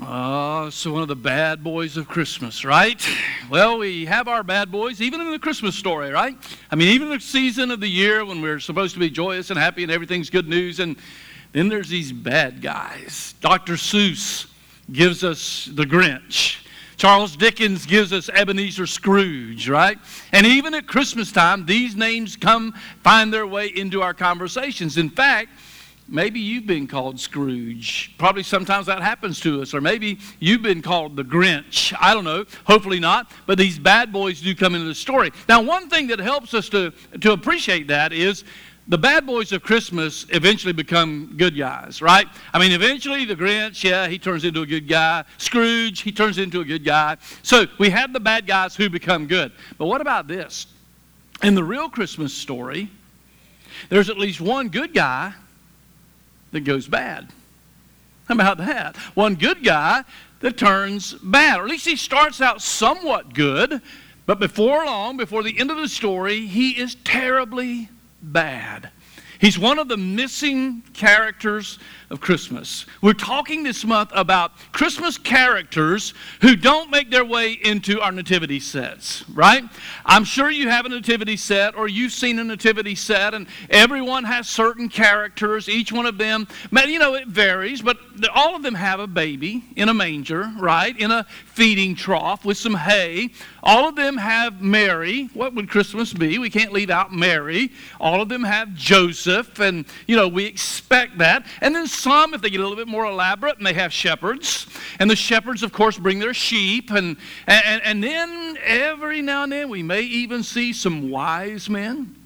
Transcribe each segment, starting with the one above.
Uh, so one of the bad boys of Christmas, right? Well, we have our bad boys even in the Christmas story, right? I mean, even the season of the year when we're supposed to be joyous and happy and everything's good news, and then there's these bad guys. Dr. Seuss gives us the Grinch. Charles Dickens gives us Ebenezer Scrooge, right? And even at Christmas time, these names come find their way into our conversations. In fact, Maybe you've been called Scrooge. Probably sometimes that happens to us. Or maybe you've been called the Grinch. I don't know. Hopefully not. But these bad boys do come into the story. Now, one thing that helps us to, to appreciate that is the bad boys of Christmas eventually become good guys, right? I mean, eventually the Grinch, yeah, he turns into a good guy. Scrooge, he turns into a good guy. So we have the bad guys who become good. But what about this? In the real Christmas story, there's at least one good guy that goes bad. How about that? One good guy that turns bad. Or at least he starts out somewhat good, but before long, before the end of the story, he is terribly bad. He's one of the missing characters of Christmas. We're talking this month about Christmas characters who don't make their way into our nativity sets, right? I'm sure you have a nativity set or you've seen a nativity set, and everyone has certain characters. Each one of them, you know, it varies, but all of them have a baby in a manger, right? In a feeding trough with some hay. All of them have Mary. What would Christmas be? We can't leave out Mary. All of them have Joseph, and, you know, we expect that. And then some, if they get a little bit more elaborate, and they have shepherds. And the shepherds, of course, bring their sheep. And, and, and then every now and then we may even see some wise men.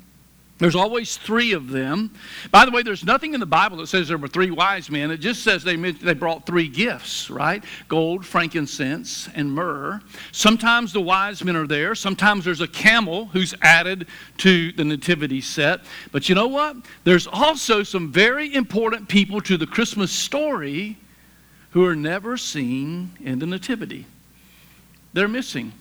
There's always three of them. By the way, there's nothing in the Bible that says there were three wise men. It just says they, they brought three gifts, right? Gold, frankincense, and myrrh. Sometimes the wise men are there. Sometimes there's a camel who's added to the nativity set. But you know what? There's also some very important people to the Christmas story who are never seen in the nativity. They're missing.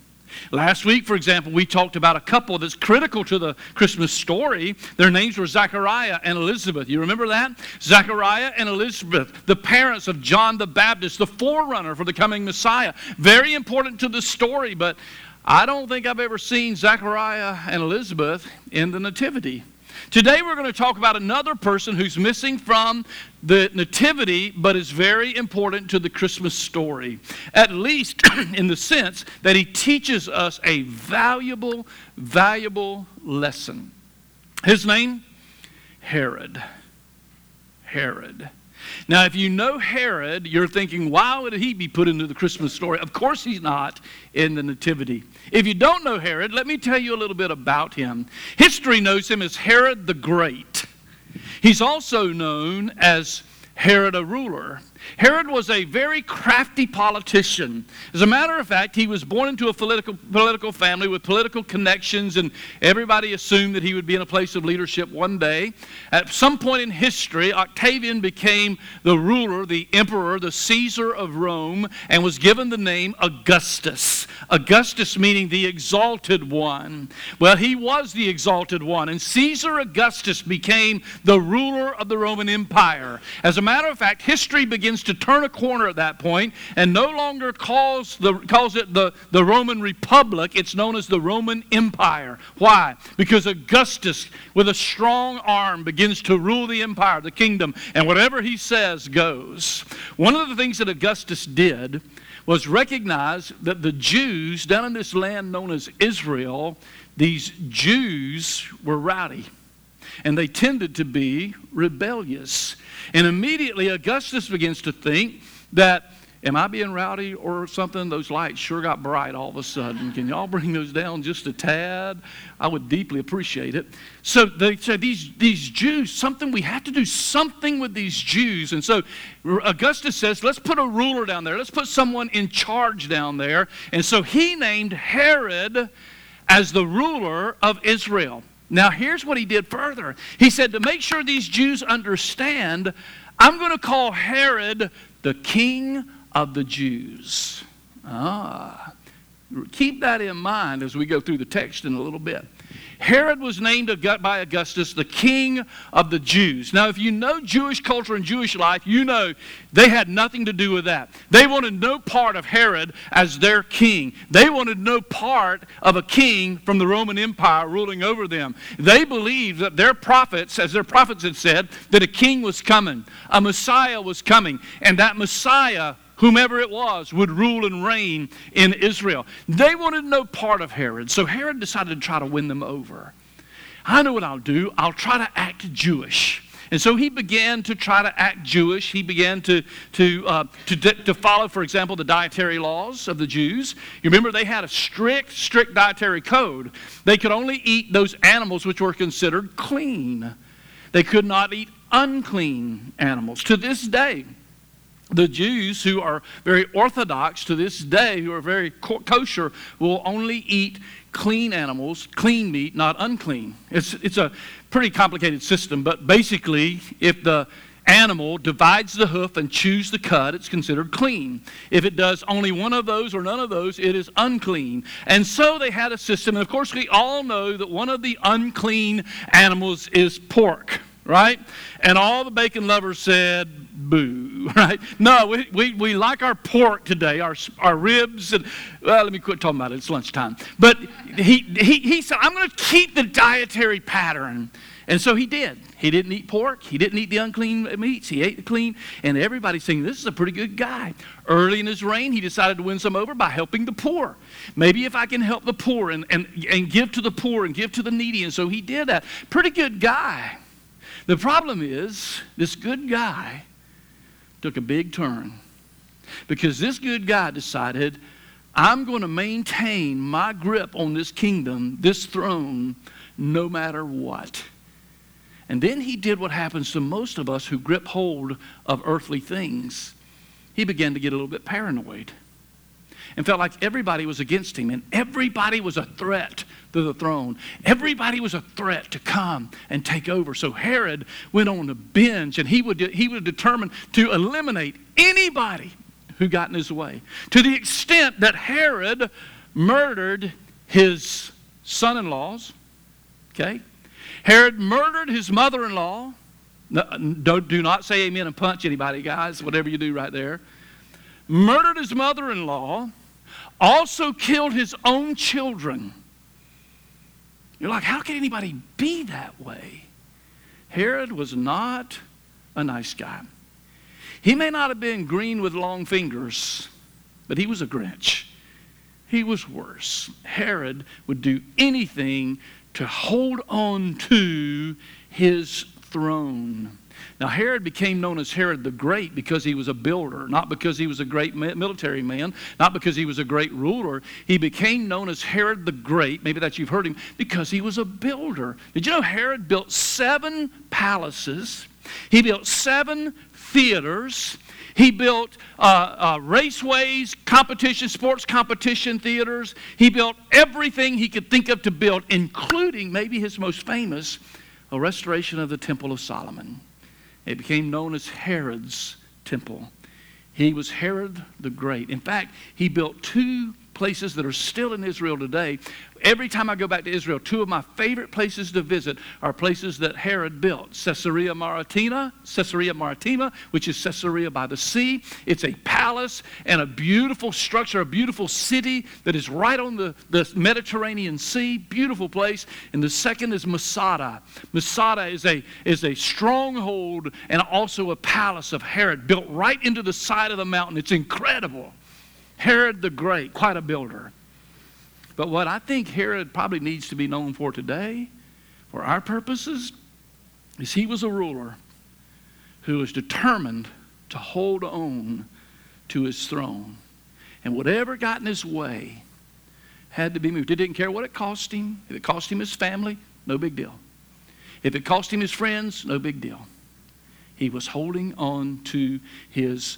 Last week, for example, we talked about a couple that's critical to the Christmas story. Their names were Zachariah and Elizabeth. You remember that? Zachariah and Elizabeth, the parents of John the Baptist, the forerunner for the coming Messiah. Very important to the story, but I don't think I've ever seen Zachariah and Elizabeth in the Nativity. Today we're going to talk about another person who's missing from the Nativity, but is very important to the Christmas story, at least in the sense that he teaches us a valuable, valuable lesson. His name? Herod. Herod. Now, if you know Herod, you're thinking, why would he be put into the Christmas story? Of course, he's not in the Nativity. If you don't know Herod, let me tell you a little bit about him. History knows him as Herod the Great. He's also known as Herod a ruler. Herod was a very crafty politician. As a matter of fact, he was born into a political, political family with political connections, and everybody assumed that he would be in a place of leadership one day. At some point in history, Octavian became the ruler, the emperor, the Caesar of Rome, and was given the name Augustus. Augustus meaning the exalted one. Well, he was the exalted one, and Caesar Augustus became the ruler of the Roman Empire. As a matter of fact, history begins begins to turn a corner at that point and no longer calls, the, calls it the, the Roman Republic. It's known as the Roman Empire. Why? Because Augustus, with a strong arm, begins to rule the empire, the kingdom, and whatever he says goes. One of the things that Augustus did was recognize that the Jews down in this land known as Israel, these Jews were rowdy and they tended to be rebellious. And immediately Augustus begins to think that, am I being rowdy or something? Those lights sure got bright all of a sudden. Can y'all bring those down just a tad? I would deeply appreciate it. So they said, these, these Jews, something, we have to do something with these Jews. And so Augustus says, let's put a ruler down there. Let's put someone in charge down there. And so he named Herod as the ruler of Israel. Now, here's what he did further. He said, to make sure these Jews understand, I'm going to call Herod the king of the Jews. Ah, keep that in mind as we go through the text in a little bit. Herod was named by Augustus the king of the Jews. Now, if you know Jewish culture and Jewish life, you know they had nothing to do with that. They wanted no part of Herod as their king. They wanted no part of a king from the Roman Empire ruling over them. They believed that their prophets, as their prophets had said, that a king was coming, a Messiah was coming, and that Messiah whomever it was, would rule and reign in Israel. They wanted no part of Herod, so Herod decided to try to win them over. I know what I'll do. I'll try to act Jewish. And so he began to try to act Jewish. He began to, to, uh, to, to follow, for example, the dietary laws of the Jews. You remember they had a strict, strict dietary code. They could only eat those animals which were considered clean. They could not eat unclean animals. To this day, the Jews who are very orthodox to this day, who are very kosher, will only eat clean animals, clean meat, not unclean. It's, it's a pretty complicated system, but basically, if the animal divides the hoof and chews the cud, it's considered clean. If it does only one of those or none of those, it is unclean. And so they had a system, and of course, we all know that one of the unclean animals is pork right? And all the bacon lovers said, boo, right? No, we, we, we like our pork today, our, our ribs, and, well, let me quit talking about it, it's lunchtime. But he, he, he said, I'm going to keep the dietary pattern. And so he did. He didn't eat pork. He didn't eat the unclean meats. He ate the clean. And everybody's saying, this is a pretty good guy. Early in his reign, he decided to win some over by helping the poor. Maybe if I can help the poor and, and, and give to the poor and give to the needy. And so he did that. Pretty good guy. The problem is, this good guy took a big turn because this good guy decided, I'm going to maintain my grip on this kingdom, this throne, no matter what. And then he did what happens to most of us who grip hold of earthly things. He began to get a little bit paranoid and felt like everybody was against him and everybody was a threat to the throne. Everybody was a threat to come and take over. So Herod went on a binge and he would, he would determine to eliminate anybody who got in his way to the extent that Herod murdered his son in laws. Okay? Herod murdered his mother in law. No, do not say amen and punch anybody, guys, whatever you do right there. Murdered his mother in law also killed his own children. You're like, how can anybody be that way? Herod was not a nice guy. He may not have been green with long fingers, but he was a Grinch. He was worse. Herod would do anything to hold on to his throne. Now, Herod became known as Herod the Great because he was a builder, not because he was a great military man, not because he was a great ruler. He became known as Herod the Great, maybe that you've heard him, because he was a builder. Did you know Herod built seven palaces? He built seven theaters. He built uh, uh, raceways, competition, sports competition theaters. He built everything he could think of to build, including maybe his most famous, a restoration of the Temple of Solomon. It became known as Herod's temple. He was Herod the Great. In fact, he built two places that are still in Israel today Every time I go back to Israel, two of my favorite places to visit are places that Herod built. Caesarea Maritima, Caesarea Maritima, which is Caesarea by the sea. It's a palace and a beautiful structure, a beautiful city that is right on the, the Mediterranean Sea. Beautiful place. And the second is Masada. Masada is a, is a stronghold and also a palace of Herod built right into the side of the mountain. It's incredible. Herod the Great, quite a builder. But what I think Herod probably needs to be known for today, for our purposes, is he was a ruler who was determined to hold on to his throne. And whatever got in his way had to be moved. He didn't care what it cost him. If it cost him his family, no big deal. If it cost him his friends, no big deal. He was holding on to his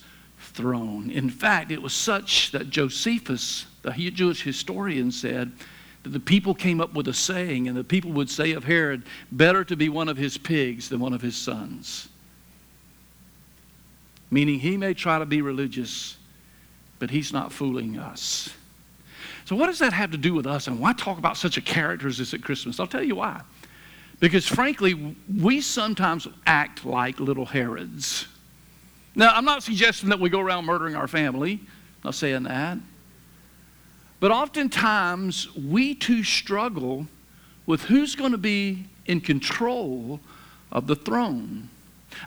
throne. In fact, it was such that Josephus the Jewish historian said that the people came up with a saying, and the people would say of Herod, better to be one of his pigs than one of his sons. Meaning he may try to be religious, but he's not fooling us. So, what does that have to do with us? And why talk about such a character as this at Christmas? I'll tell you why. Because frankly, we sometimes act like little Herods. Now, I'm not suggesting that we go around murdering our family, I'm not saying that. But oftentimes, we too struggle with who's going to be in control of the throne.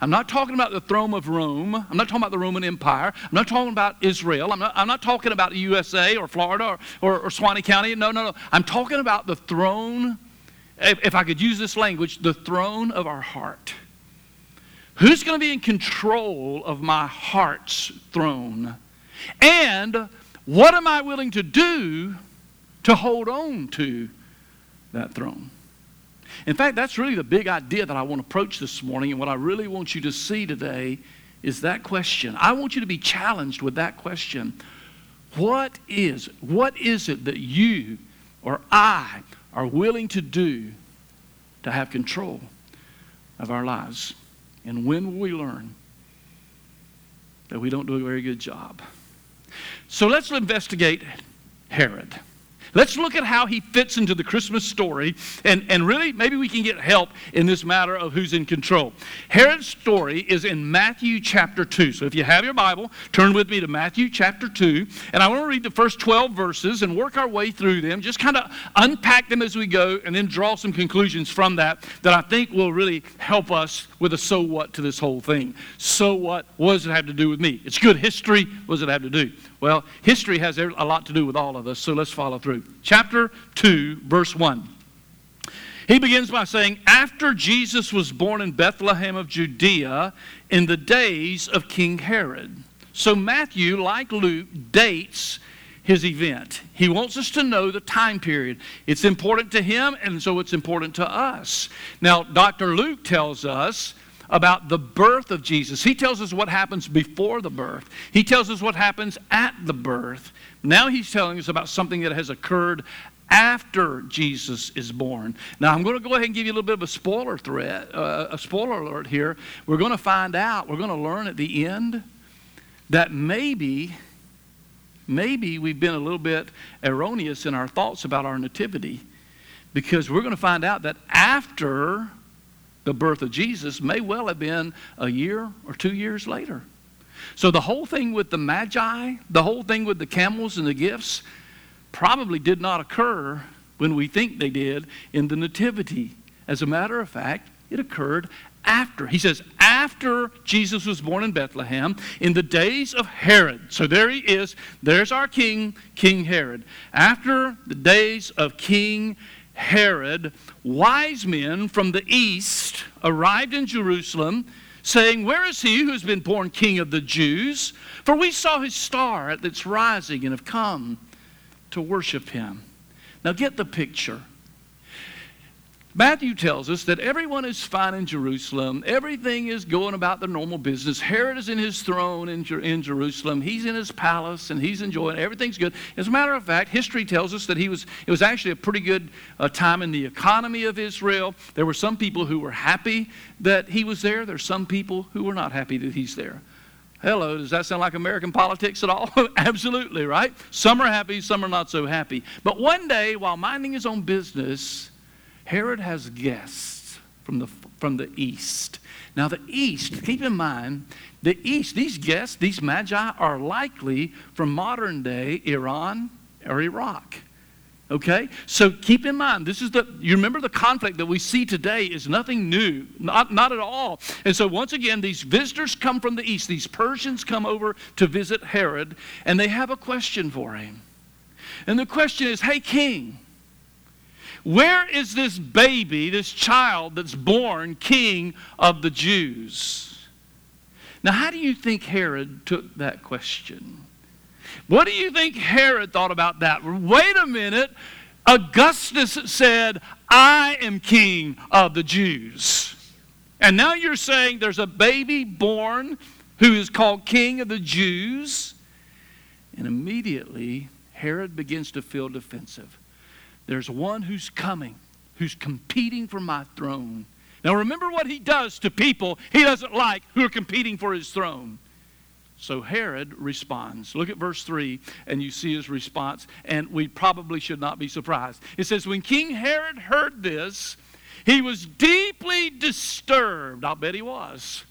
I'm not talking about the throne of Rome. I'm not talking about the Roman Empire. I'm not talking about Israel. I'm not, I'm not talking about the USA or Florida or, or, or Suwannee County. No, no, no. I'm talking about the throne, if, if I could use this language, the throne of our heart. Who's going to be in control of my heart's throne? And what am I willing to do to hold on to that throne? In fact, that's really the big idea that I want to approach this morning. And what I really want you to see today is that question. I want you to be challenged with that question. What is, what is it that you or I are willing to do to have control of our lives? And when will we learn that we don't do a very good job? So let's investigate Herod. Let's look at how he fits into the Christmas story, and, and really, maybe we can get help in this matter of who's in control. Herod's story is in Matthew chapter 2. So if you have your Bible, turn with me to Matthew chapter 2, and I want to read the first 12 verses and work our way through them, just kind of unpack them as we go, and then draw some conclusions from that that I think will really help us with a so what to this whole thing. So what? What does it have to do with me? It's good history. What does it have to do? Well, history has a lot to do with all of us, so let's follow through. Chapter 2, verse 1. He begins by saying, After Jesus was born in Bethlehem of Judea in the days of King Herod. So Matthew, like Luke, dates his event. He wants us to know the time period. It's important to him, and so it's important to us. Now, Dr. Luke tells us about the birth of Jesus. He tells us what happens before the birth, he tells us what happens at the birth. Now he's telling us about something that has occurred after Jesus is born. Now, I'm going to go ahead and give you a little bit of a spoiler threat, uh, a spoiler alert here. We're going to find out, we're going to learn at the end that maybe, maybe we've been a little bit erroneous in our thoughts about our nativity because we're going to find out that after the birth of Jesus may well have been a year or two years later. So the whole thing with the Magi, the whole thing with the camels and the gifts, probably did not occur when we think they did in the Nativity. As a matter of fact, it occurred after. He says, after Jesus was born in Bethlehem, in the days of Herod. So there he is. There's our king, King Herod. After the days of King Herod, wise men from the east arrived in Jerusalem, saying, Where is he who has been born king of the Jews? For we saw his star at its rising and have come to worship him. Now get the picture. Matthew tells us that everyone is fine in Jerusalem. Everything is going about the normal business. Herod is in his throne in, Jer- in Jerusalem. He's in his palace and he's enjoying everything's good. As a matter of fact, history tells us that he was it was actually a pretty good uh, time in the economy of Israel. There were some people who were happy that he was there. There's some people who were not happy that he's there. Hello, does that sound like American politics at all? Absolutely, right? Some are happy, some are not so happy. But one day, while minding his own business, Herod has guests from the, from the east. Now, the east, keep in mind, the east, these guests, these magi, are likely from modern day Iran or Iraq. Okay? So keep in mind, this is the, you remember the conflict that we see today is nothing new, not, not at all. And so once again, these visitors come from the east. These Persians come over to visit Herod, and they have a question for him. And the question is, hey, king, where is this baby, this child that's born king of the Jews? Now, how do you think Herod took that question? What do you think Herod thought about that? Wait a minute. Augustus said, I am king of the Jews. And now you're saying there's a baby born who is called king of the Jews. And immediately, Herod begins to feel defensive. There's one who's coming, who's competing for my throne. Now, remember what he does to people he doesn't like who are competing for his throne. So Herod responds. Look at verse 3, and you see his response, and we probably should not be surprised. It says, When King Herod heard this, he was deeply disturbed. I'll bet he was.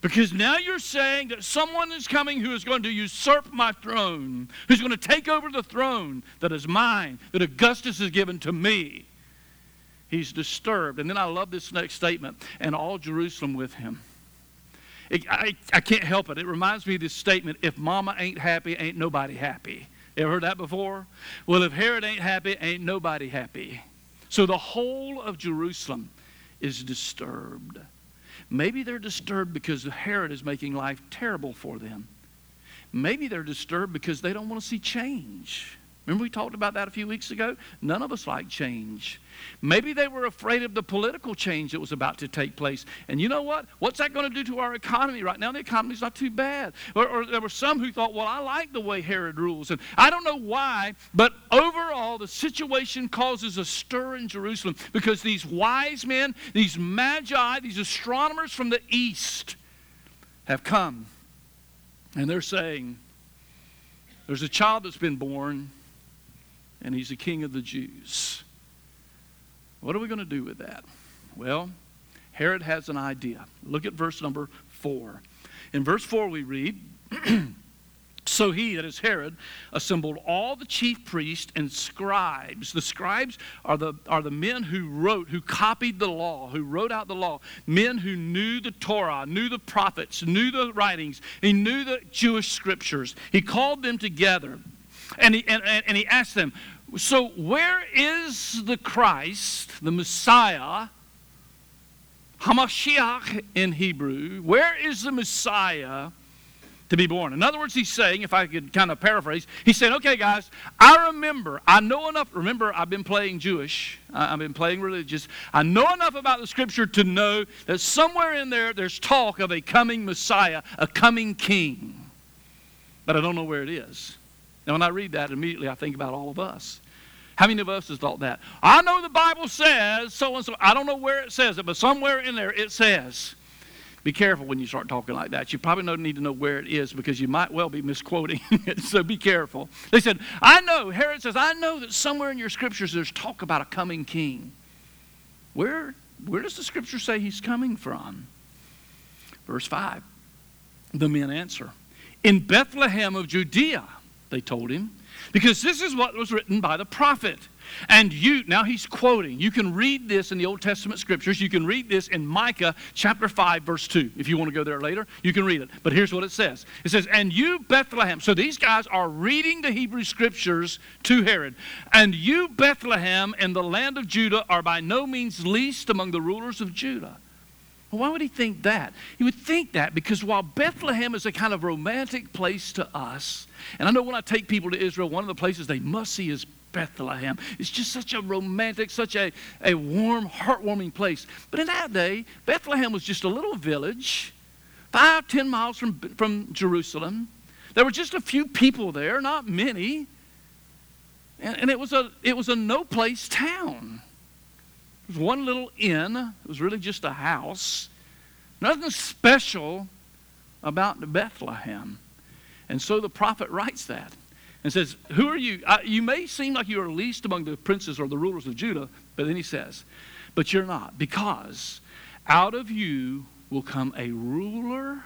Because now you're saying that someone is coming who is going to usurp my throne, who's going to take over the throne that is mine, that Augustus has given to me. He's disturbed. And then I love this next statement and all Jerusalem with him. It, I, I can't help it. It reminds me of this statement if mama ain't happy, ain't nobody happy. Ever heard that before? Well, if Herod ain't happy, ain't nobody happy. So the whole of Jerusalem is disturbed. Maybe they're disturbed because Herod is making life terrible for them. Maybe they're disturbed because they don't want to see change. Remember, we talked about that a few weeks ago? None of us like change. Maybe they were afraid of the political change that was about to take place. And you know what? What's that going to do to our economy? Right now, the economy's not too bad. Or, or, there were some who thought, well, I like the way Herod rules. And I don't know why, but overall, the situation causes a stir in Jerusalem because these wise men, these magi, these astronomers from the east have come. And they're saying, there's a child that's been born and he's the king of the Jews. What are we going to do with that? Well, Herod has an idea. Look at verse number 4. In verse 4, we read So he, that is Herod, assembled all the chief priests and scribes. The scribes are the, are the men who wrote, who copied the law, who wrote out the law. Men who knew the Torah, knew the prophets, knew the writings, he knew the Jewish scriptures. He called them together and he, and, and he asked them, So where is the Christ, the Messiah? Hamashiach in Hebrew. Where is the Messiah to be born? In other words, he's saying, if I could kind of paraphrase, he said, okay, guys, I remember, I know enough. Remember, I've been playing Jewish, I've been playing religious. I know enough about the scripture to know that somewhere in there, there's talk of a coming Messiah, a coming king. But I don't know where it is. Now, when I read that, immediately I think about all of us. How many of us has thought that? I know the Bible says so and so. I don't know where it says it, but somewhere in there it says. Be careful when you start talking like that. You probably don't need to know where it is because you might well be misquoting it. so be careful. They said, I know, Herod says, I know that somewhere in your scriptures there's talk about a coming king. Where, where does the scripture say he's coming from? Verse 5. The men answer, In Bethlehem of Judea they told him. Because this is what was written by the prophet. And you, now he's quoting. You can read this in the Old Testament scriptures. You can read this in Micah chapter 5, verse 2. If you want to go there later, you can read it. But here's what it says It says, And you, Bethlehem. So these guys are reading the Hebrew scriptures to Herod. And you, Bethlehem, in the land of Judah, are by no means least among the rulers of Judah. Why would he think that? He would think that because while Bethlehem is a kind of romantic place to us, and I know when I take people to Israel, one of the places they must see is Bethlehem. It's just such a romantic, such a, a warm, heartwarming place. But in that day, Bethlehem was just a little village, five, ten miles from, from Jerusalem. There were just a few people there, not many. And, and it, was a, it was a no place town. Was one little inn. It was really just a house. Nothing special about Bethlehem. And so the prophet writes that and says, Who are you? I, you may seem like you are least among the princes or the rulers of Judah, but then he says, But you're not, because out of you will come a ruler.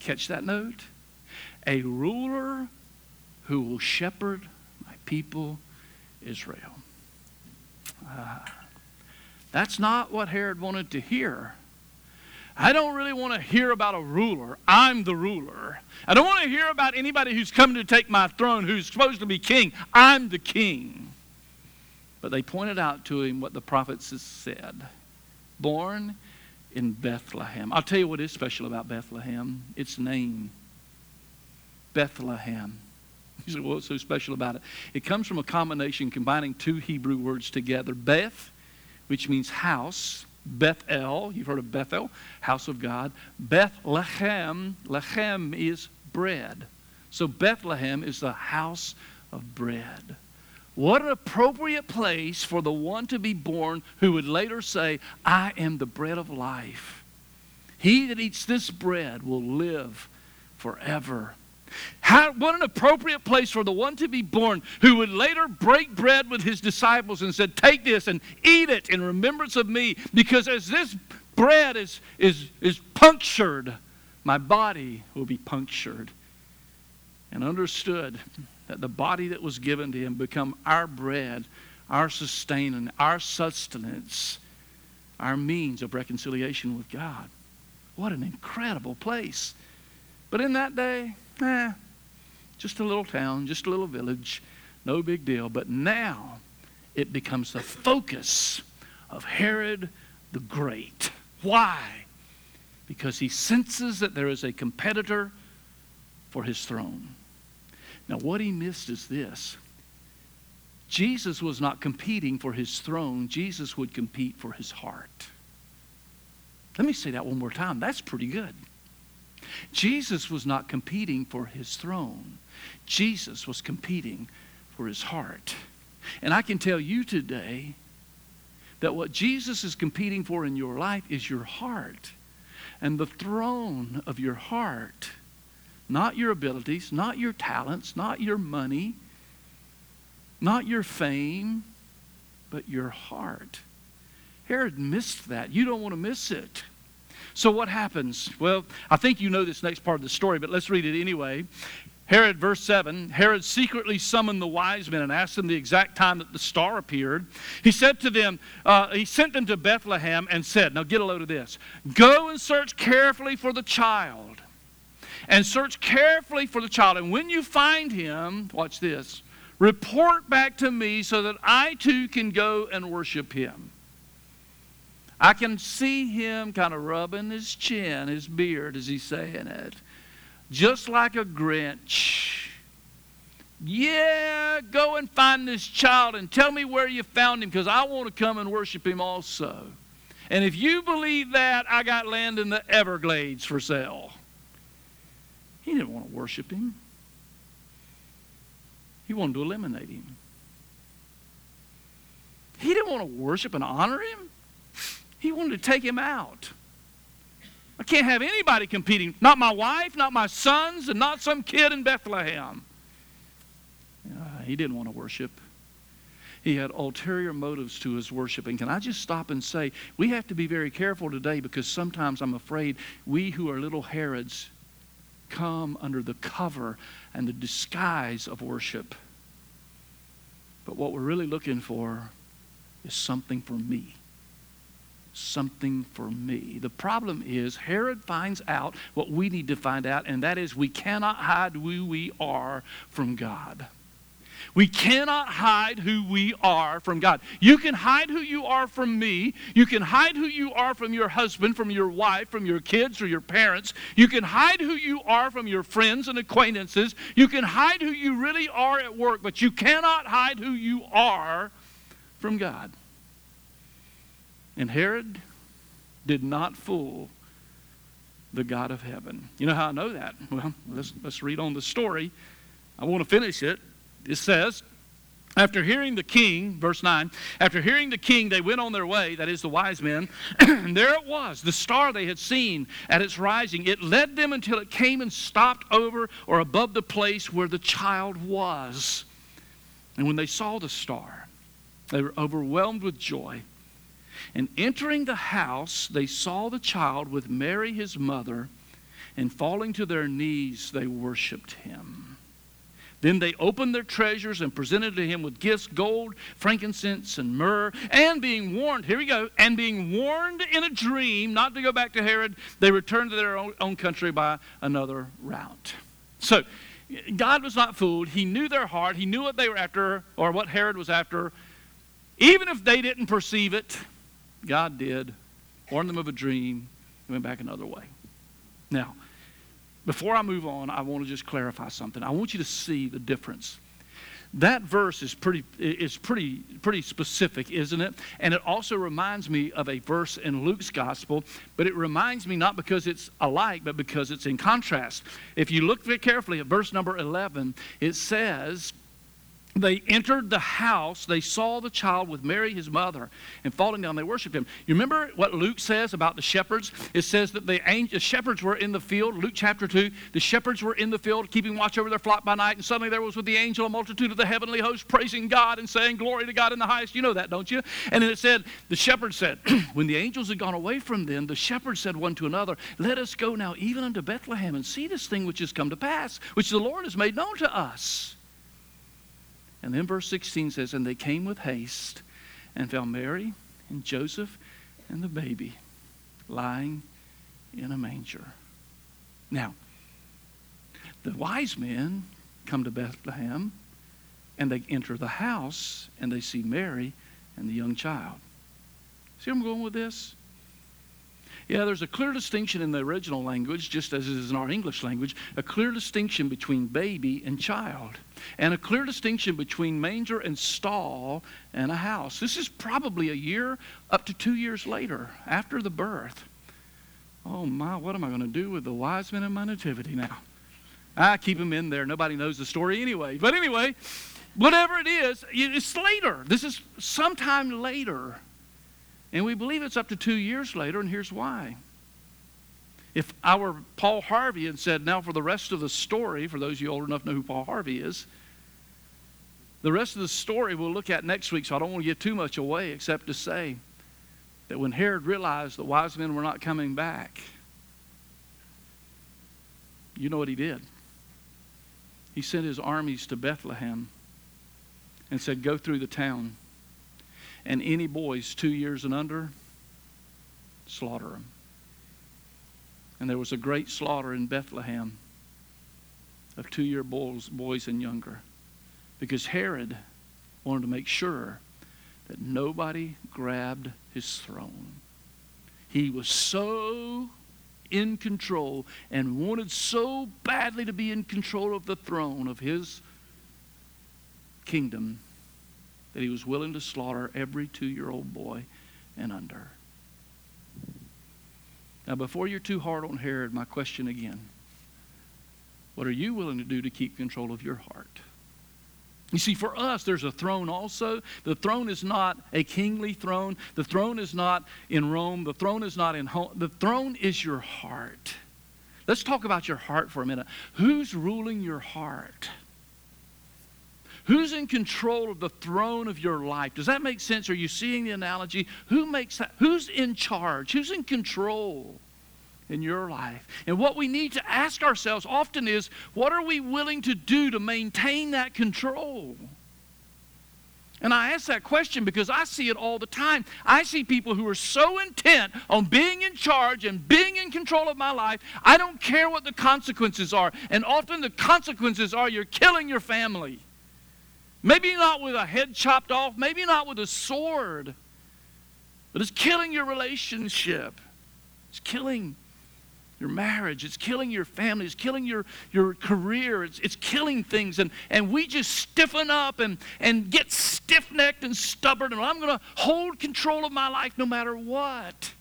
Catch that note? A ruler who will shepherd my people Israel. Uh, that's not what Herod wanted to hear. I don't really want to hear about a ruler. I'm the ruler. I don't want to hear about anybody who's coming to take my throne, who's supposed to be king. I'm the king. But they pointed out to him what the prophets had said born in Bethlehem. I'll tell you what is special about Bethlehem its name. Bethlehem. You say, what's so special about it? It comes from a combination combining two Hebrew words together Beth which means house. Bethel, you've heard of Bethel, house of God. Bethlehem, lechem is bread. So Bethlehem is the house of bread. What an appropriate place for the one to be born who would later say, I am the bread of life. He that eats this bread will live forever. How, what an appropriate place for the one to be born who would later break bread with his disciples and said, Take this and eat it in remembrance of me. Because as this bread is, is, is punctured, my body will be punctured. And understood that the body that was given to him become our bread, our sustaining, our sustenance, our means of reconciliation with God. What an incredible place. But in that day, eh, just a little town, just a little village, no big deal. But now it becomes the focus of Herod the Great. Why? Because he senses that there is a competitor for his throne. Now, what he missed is this Jesus was not competing for his throne, Jesus would compete for his heart. Let me say that one more time. That's pretty good. Jesus was not competing for his throne, Jesus was competing for his heart. And I can tell you today that what Jesus is competing for in your life is your heart. And the throne of your heart, not your abilities, not your talents, not your money, not your fame, but your heart. Herod missed that. You don't want to miss it. So what happens? Well, I think you know this next part of the story, but let's read it anyway. Herod, verse 7 Herod secretly summoned the wise men and asked them the exact time that the star appeared. He said to them, uh, He sent them to Bethlehem and said, Now get a load of this go and search carefully for the child. And search carefully for the child. And when you find him, watch this, report back to me so that I too can go and worship him. I can see him kind of rubbing his chin, his beard, as he's saying it, just like a Grinch. Yeah, go and find this child and tell me where you found him because I want to come and worship him also. And if you believe that, I got land in the Everglades for sale. He didn't want to worship him, he wanted to eliminate him. He didn't want to worship and honor him. He wanted to take him out. I can't have anybody competing. Not my wife, not my sons, and not some kid in Bethlehem. Uh, he didn't want to worship. He had ulterior motives to his worship. And can I just stop and say, we have to be very careful today because sometimes I'm afraid we who are little Herods come under the cover and the disguise of worship. But what we're really looking for is something for me something for me. The problem is, Herod finds out what we need to find out, and that is we cannot hide who we are from God. We cannot hide who we are from God. You can hide who you are from me. You can hide who you are from your husband, from your wife, from your kids or your parents. You can hide who you are from your friends and acquaintances. You can hide who you really are at work, but you cannot hide who you are from God. And Herod did not fool the God of heaven. You know how I know that? Well, let's, let's read on the story. I want to finish it. It says, after hearing the king, verse 9, after hearing the king, they went on their way, that is the wise men, and there it was, the star they had seen at its rising. It led them until it came and stopped over or above the place where the child was. And when they saw the star, they were overwhelmed with joy. And entering the house, they saw the child with Mary, his mother, and falling to their knees, they worshiped him. Then they opened their treasures and presented to him with gifts gold, frankincense, and myrrh. And being warned, here we go, and being warned in a dream not to go back to Herod, they returned to their own, own country by another route. So, God was not fooled. He knew their heart. He knew what they were after, or what Herod was after. Even if they didn't perceive it, God did, warned them of a dream, and went back another way. Now, before I move on, I want to just clarify something. I want you to see the difference. That verse is pretty is pretty pretty specific, isn't it? And it also reminds me of a verse in Luke's gospel, but it reminds me not because it's alike, but because it's in contrast. If you look very carefully at verse number 11, it says, they entered the house. They saw the child with Mary, his mother, and falling down, they worshiped him. You remember what Luke says about the shepherds? It says that the, angel, the shepherds were in the field. Luke chapter 2. The shepherds were in the field, keeping watch over their flock by night, and suddenly there was with the angel a multitude of the heavenly host praising God and saying, Glory to God in the highest. You know that, don't you? And then it said, The shepherds said, When the angels had gone away from them, the shepherds said one to another, Let us go now even unto Bethlehem and see this thing which has come to pass, which the Lord has made known to us. And then verse 16 says, And they came with haste and found Mary and Joseph and the baby lying in a manger. Now, the wise men come to Bethlehem and they enter the house and they see Mary and the young child. See where I'm going with this? Yeah, there's a clear distinction in the original language, just as it is in our English language, a clear distinction between baby and child, and a clear distinction between manger and stall and a house. This is probably a year up to two years later, after the birth. Oh my, what am I going to do with the wise men in my nativity now? I keep them in there. Nobody knows the story anyway. But anyway, whatever it is, it's later. This is sometime later. And we believe it's up to two years later, and here's why. If our Paul Harvey had said, now for the rest of the story, for those of you old enough to know who Paul Harvey is, the rest of the story we'll look at next week, so I don't want to give too much away except to say that when Herod realized the wise men were not coming back, you know what he did? He sent his armies to Bethlehem and said, Go through the town and any boys two years and under, slaughter them. And there was a great slaughter in Bethlehem of two year boys, boys and younger because Herod wanted to make sure that nobody grabbed his throne. He was so in control and wanted so badly to be in control of the throne of his kingdom that he was willing to slaughter every two year old boy and under. Now, before you're too hard on Herod, my question again what are you willing to do to keep control of your heart? You see, for us, there's a throne also. The throne is not a kingly throne. The throne is not in Rome. The throne is not in home. The throne is your heart. Let's talk about your heart for a minute. Who's ruling your heart? Who's in control of the throne of your life? Does that make sense? Are you seeing the analogy? Who makes that? Who's in charge? Who's in control? in your life. And what we need to ask ourselves often is what are we willing to do to maintain that control? And I ask that question because I see it all the time. I see people who are so intent on being in charge and being in control of my life, I don't care what the consequences are. And often the consequences are you're killing your family. Maybe not with a head chopped off, maybe not with a sword, but it's killing your relationship. It's killing your marriage. It's killing your family. It's killing your, your career. It's, it's killing things. And, and we just stiffen up and, and get stiff necked and stubborn. And I'm going to hold control of my life no matter what.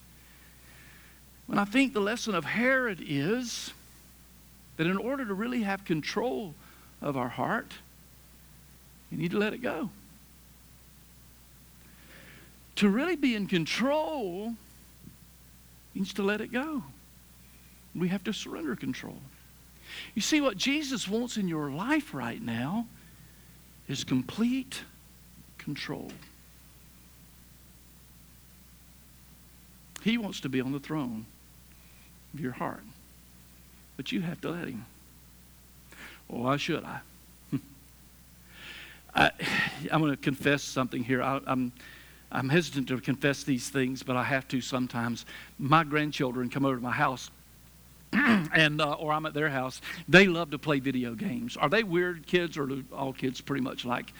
When I think the lesson of Herod is that in order to really have control of our heart, you need to let it go. To really be in control means to let it go. We have to surrender control. You see, what Jesus wants in your life right now is complete control. He wants to be on the throne of your heart, but you have to let Him. Why should I? I, am going to confess something here. I, I'm, I'm hesitant to confess these things, but I have to sometimes. My grandchildren come over to my house. and uh, or I'm at their house. They love to play video games. Are they weird kids, or do all kids pretty much like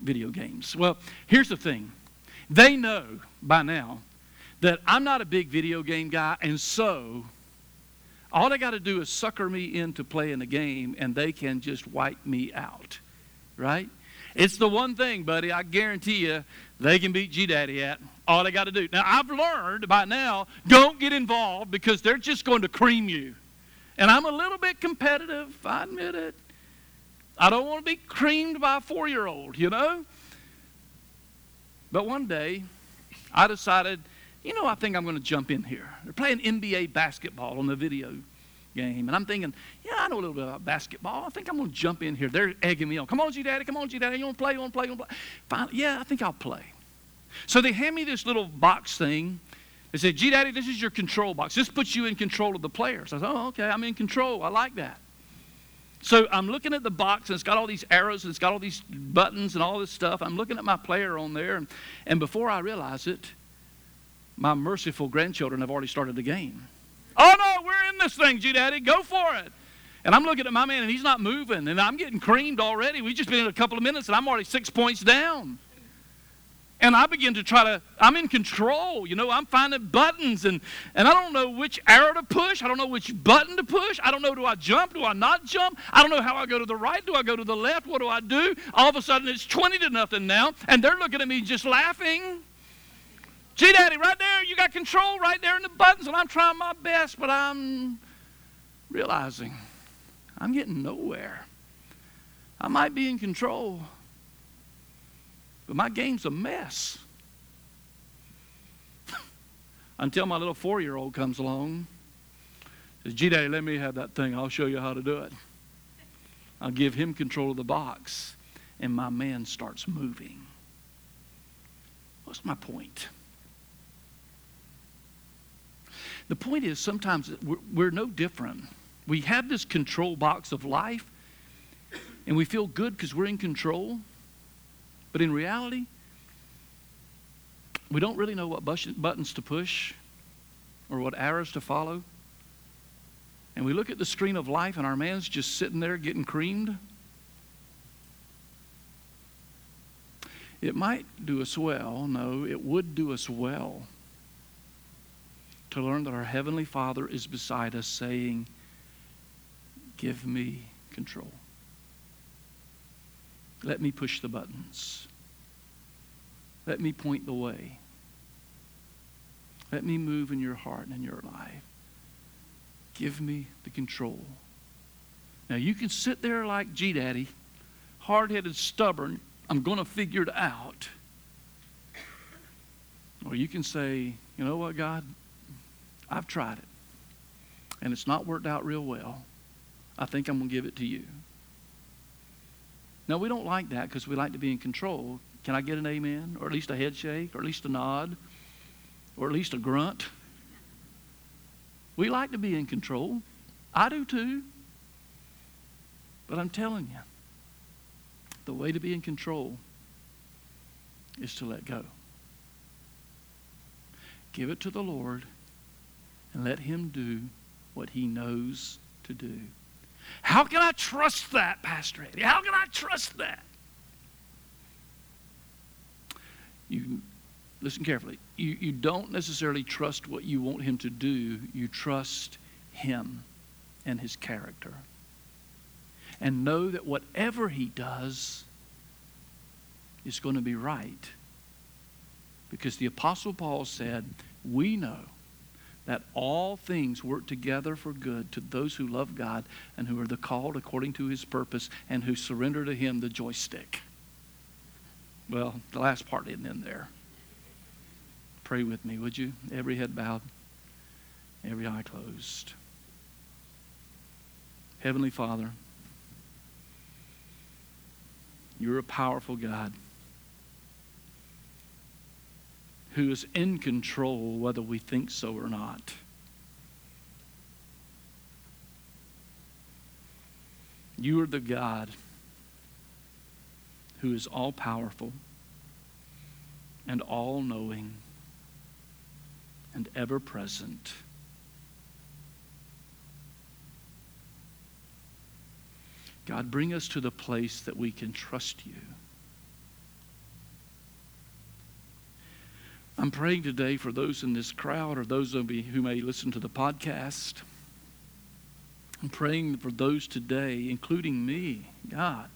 video games? Well, here's the thing: they know by now that I'm not a big video game guy, and so all they got to do is sucker me into playing a game, and they can just wipe me out, right? It's the one thing, buddy, I guarantee you they can beat G Daddy at. All they got to do. Now, I've learned by now, don't get involved because they're just going to cream you. And I'm a little bit competitive, I admit it. I don't want to be creamed by a four year old, you know? But one day, I decided, you know, I think I'm going to jump in here. They're playing NBA basketball on the video game. And I'm thinking, yeah, I know a little bit about basketball. I think I'm going to jump in here. They're egging me on. Come on, G Daddy. Come on, G Daddy. You want to play? You want to play? You want to play? Finally, yeah, I think I'll play. So they hand me this little box thing. They say, G Daddy, this is your control box. This puts you in control of the players. I said, oh, okay, I'm in control. I like that. So I'm looking at the box and it's got all these arrows and it's got all these buttons and all this stuff. I'm looking at my player on there, and, and before I realize it, my merciful grandchildren have already started the game. Oh no, we're in this thing, G Daddy. Go for it. And I'm looking at my man and he's not moving, and I'm getting creamed already. We've just been in a couple of minutes and I'm already six points down. And I begin to try to, I'm in control. You know, I'm finding buttons and, and I don't know which arrow to push. I don't know which button to push. I don't know, do I jump? Do I not jump? I don't know how I go to the right. Do I go to the left? What do I do? All of a sudden it's 20 to nothing now. And they're looking at me just laughing. Gee, Daddy, right there, you got control right there in the buttons. And I'm trying my best, but I'm realizing I'm getting nowhere. I might be in control, but my game's a mess. Until my little four year old comes along, says, G Daddy, let me have that thing. I'll show you how to do it. I'll give him control of the box, and my man starts moving. What's my point? The point is, sometimes we're, we're no different. We have this control box of life, and we feel good because we're in control. But in reality, we don't really know what buttons to push or what arrows to follow. And we look at the screen of life, and our man's just sitting there getting creamed. It might do us well. No, it would do us well to learn that our Heavenly Father is beside us saying, Give me control. Let me push the buttons. Let me point the way. Let me move in your heart and in your life. Give me the control. Now, you can sit there like G Daddy, hard headed, stubborn. I'm going to figure it out. Or you can say, you know what, God? I've tried it, and it's not worked out real well. I think I'm going to give it to you. Now, we don't like that because we like to be in control. Can I get an amen? Or at least a head shake? Or at least a nod? Or at least a grunt? We like to be in control. I do too. But I'm telling you, the way to be in control is to let go. Give it to the Lord and let Him do what He knows to do. How can I trust that, Pastor Eddie? How can I trust that? You listen carefully. You, you don't necessarily trust what you want him to do, you trust him and his character. And know that whatever he does is going to be right. Because the Apostle Paul said, We know that all things work together for good to those who love God and who are the called according to his purpose and who surrender to him the joystick. Well, the last part isn't in there. Pray with me, would you? Every head bowed, every eye closed. Heavenly Father, you're a powerful God who is in control whether we think so or not. You are the God who is all powerful and all knowing and ever present. God, bring us to the place that we can trust you. I'm praying today for those in this crowd or those of you who may listen to the podcast. I'm praying for those today, including me, God,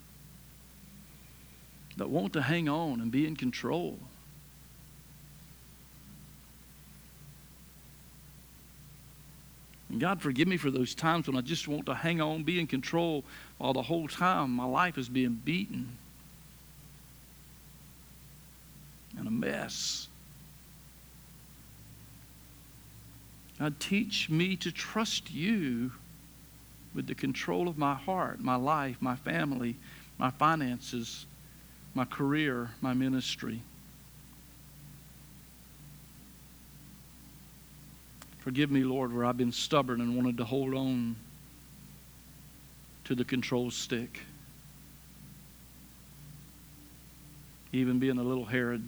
that want to hang on and be in control. And God, forgive me for those times when I just want to hang on, be in control, while the whole time my life is being beaten and a mess. God, teach me to trust you with the control of my heart, my life, my family, my finances, my career, my ministry. Forgive me, Lord, where I've been stubborn and wanted to hold on to the control stick. Even being a little Herod,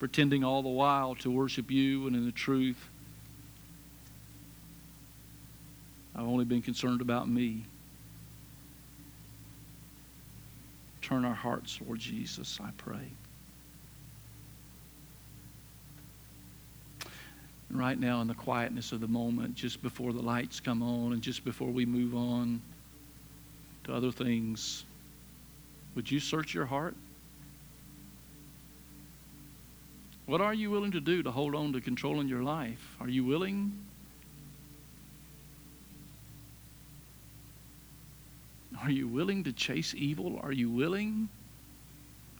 pretending all the while to worship you and in the truth. I've only been concerned about me. Turn our hearts, Lord Jesus, I pray. right now, in the quietness of the moment, just before the lights come on and just before we move on to other things, would you search your heart? What are you willing to do to hold on to controlling your life? Are you willing? Are you willing to chase evil? Are you willing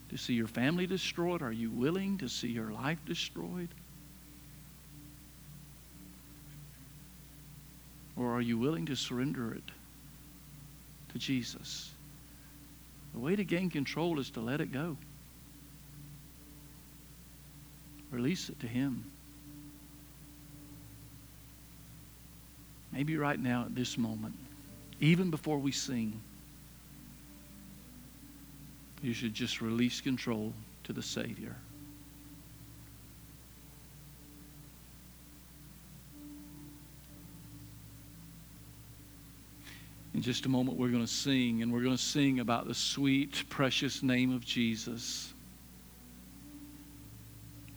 to see your family destroyed? Are you willing to see your life destroyed? Or are you willing to surrender it to Jesus? The way to gain control is to let it go. Release it to Him. Maybe right now at this moment, even before we sing, you should just release control to the Savior. In just a moment, we're going to sing, and we're going to sing about the sweet, precious name of Jesus.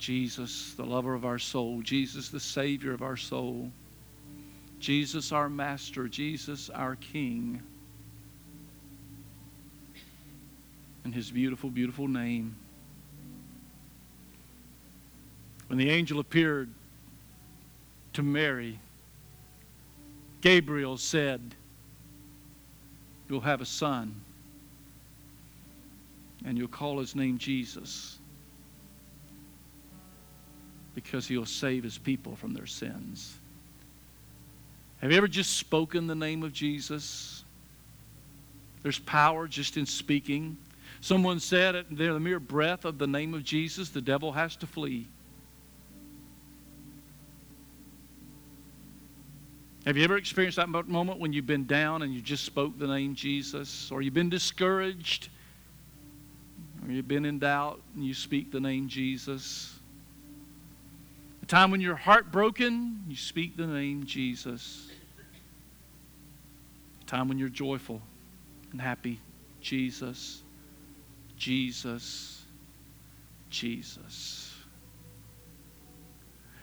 Jesus, the lover of our soul. Jesus, the Savior of our soul. Jesus, our Master. Jesus, our King. And his beautiful, beautiful name. When the angel appeared to Mary, Gabriel said, You'll have a son, and you'll call his name Jesus because he'll save his people from their sins. Have you ever just spoken the name of Jesus? There's power just in speaking. Someone said at the mere breath of the name of Jesus, the devil has to flee. Have you ever experienced that moment when you've been down and you just spoke the name Jesus? Or you've been discouraged? Or you've been in doubt and you speak the name Jesus? Time when you're heartbroken, you speak the name Jesus. Time when you're joyful and happy, Jesus, Jesus, Jesus.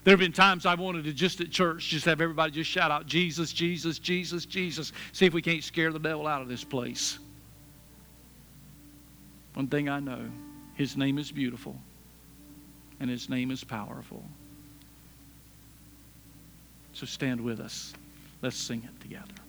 There have been times I wanted to just at church just have everybody just shout out Jesus, Jesus, Jesus, Jesus. See if we can't scare the devil out of this place. One thing I know his name is beautiful and his name is powerful. So stand with us. Let's sing it together.